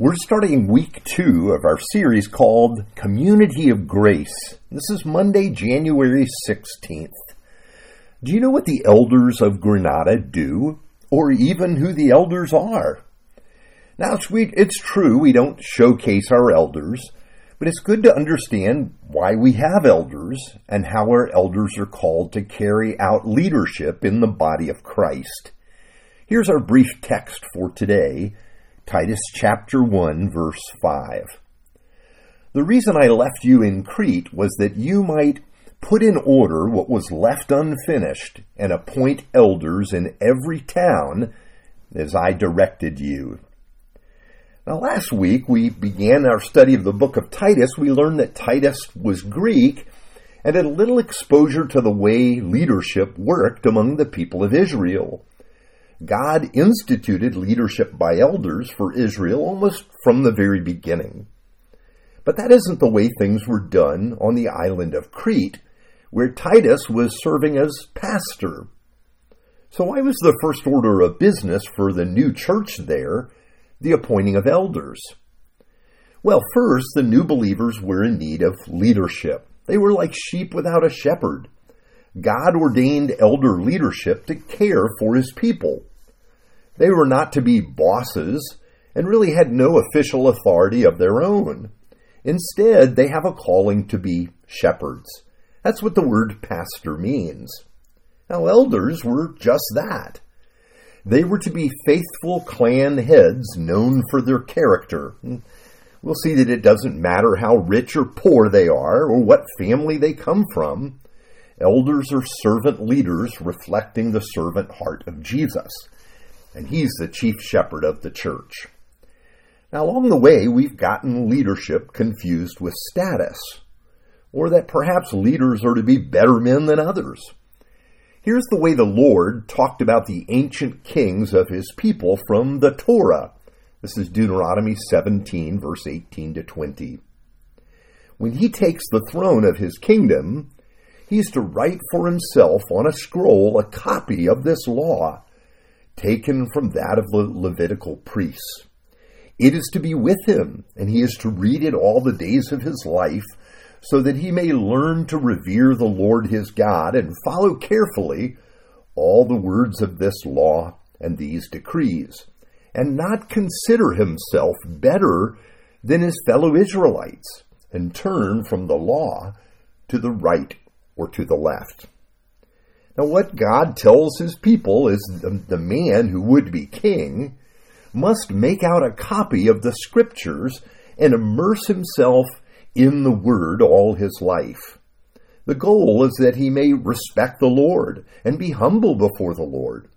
We're starting week two of our series called Community of Grace. This is Monday, January 16th. Do you know what the elders of Granada do, or even who the elders are? Now, it's, we, it's true we don't showcase our elders, but it's good to understand why we have elders and how our elders are called to carry out leadership in the body of Christ. Here's our brief text for today Titus chapter 1, verse 5. The reason I left you in Crete was that you might put in order what was left unfinished and appoint elders in every town as I directed you. Now, last week we began our study of the book of Titus. We learned that Titus was Greek and had a little exposure to the way leadership worked among the people of Israel. God instituted leadership by elders for Israel almost from the very beginning. But that isn't the way things were done on the island of Crete, where Titus was serving as pastor. So, why was the first order of business for the new church there the appointing of elders? Well, first, the new believers were in need of leadership. They were like sheep without a shepherd. God ordained elder leadership to care for his people. They were not to be bosses and really had no official authority of their own. Instead, they have a calling to be shepherds. That's what the word pastor means. Now, elders were just that. They were to be faithful clan heads known for their character. We'll see that it doesn't matter how rich or poor they are or what family they come from. Elders are servant leaders reflecting the servant heart of Jesus and he's the chief shepherd of the church. Now, along the way, we've gotten leadership confused with status, or that perhaps leaders are to be better men than others. Here's the way the Lord talked about the ancient kings of his people from the Torah. This is Deuteronomy 17, verse 18 to 20. When he takes the throne of his kingdom, he's to write for himself on a scroll a copy of this law taken from that of the Levitical priests. It is to be with him, and he is to read it all the days of his life, so that he may learn to revere the Lord his God and follow carefully all the words of this law and these decrees, and not consider himself better than his fellow Israelites, and turn from the law to the right or to the left. Now, what God tells his people is the, the man who would be king must make out a copy of the scriptures and immerse himself in the word all his life. The goal is that he may respect the Lord and be humble before the Lord.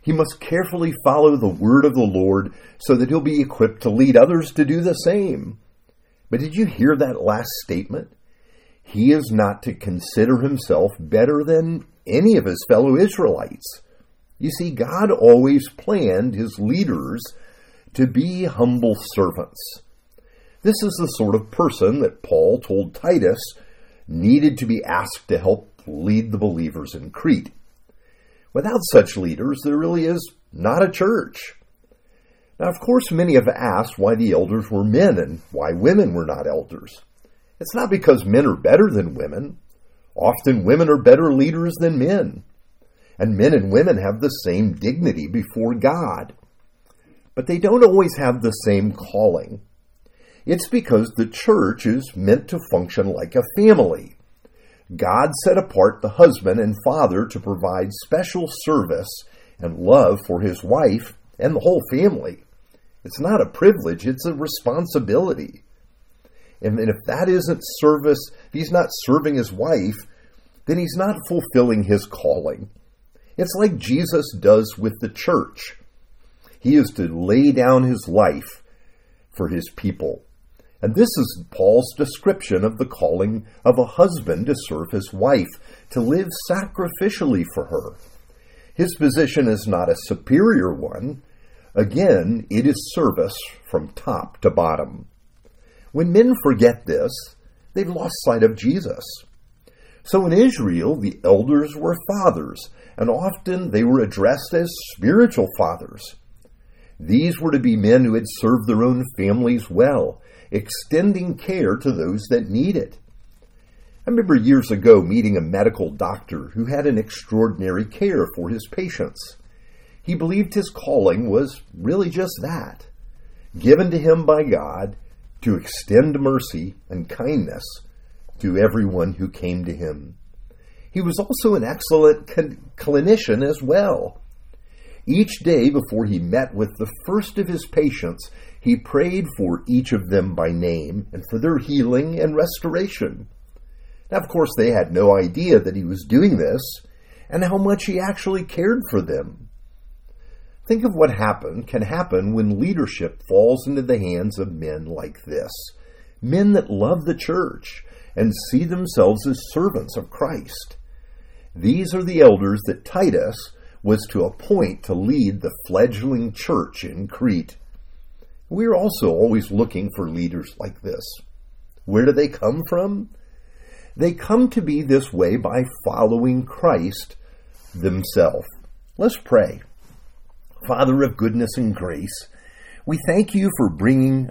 He must carefully follow the word of the Lord so that he'll be equipped to lead others to do the same. But did you hear that last statement? He is not to consider himself better than any of his fellow Israelites. You see, God always planned his leaders to be humble servants. This is the sort of person that Paul told Titus needed to be asked to help lead the believers in Crete. Without such leaders, there really is not a church. Now, of course, many have asked why the elders were men and why women were not elders. It's not because men are better than women. Often women are better leaders than men, and men and women have the same dignity before God. But they don't always have the same calling. It's because the church is meant to function like a family. God set apart the husband and father to provide special service and love for his wife and the whole family. It's not a privilege, it's a responsibility. And, if that isn't service, if he's not serving his wife, then he's not fulfilling his calling. It's like Jesus does with the church. He is to lay down his life for his people. And this is Paul's description of the calling of a husband to serve his wife, to live sacrificially for her. His position is not a superior one. Again, it is service from top to bottom. When men forget this, they've lost sight of Jesus. So in Israel, the elders were fathers, and often they were addressed as spiritual fathers. These were to be men who had served their own families well, extending care to those that need it. I remember years ago meeting a medical doctor who had an extraordinary care for his patients. He believed his calling was really just that given to him by God to extend mercy and kindness to everyone who came to him. He was also an excellent clinician as well. Each day before he met with the first of his patients, he prayed for each of them by name and for their healing and restoration. Now, of course, they had no idea that he was doing this and how much he actually cared for them. Think of what happen can happen when leadership falls into the hands of men like this. Men that love the church and see themselves as servants of Christ. These are the elders that Titus was to appoint to lead the fledgling church in Crete. We're also always looking for leaders like this. Where do they come from? They come to be this way by following Christ themselves. Let's pray. Father of goodness and grace, we thank you for bringing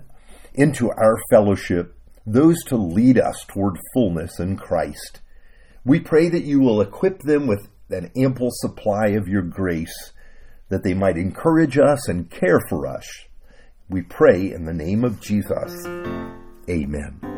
into our fellowship those to lead us toward fullness in Christ. We pray that you will equip them with an ample supply of your grace, that they might encourage us and care for us. We pray in the name of Jesus. Amen.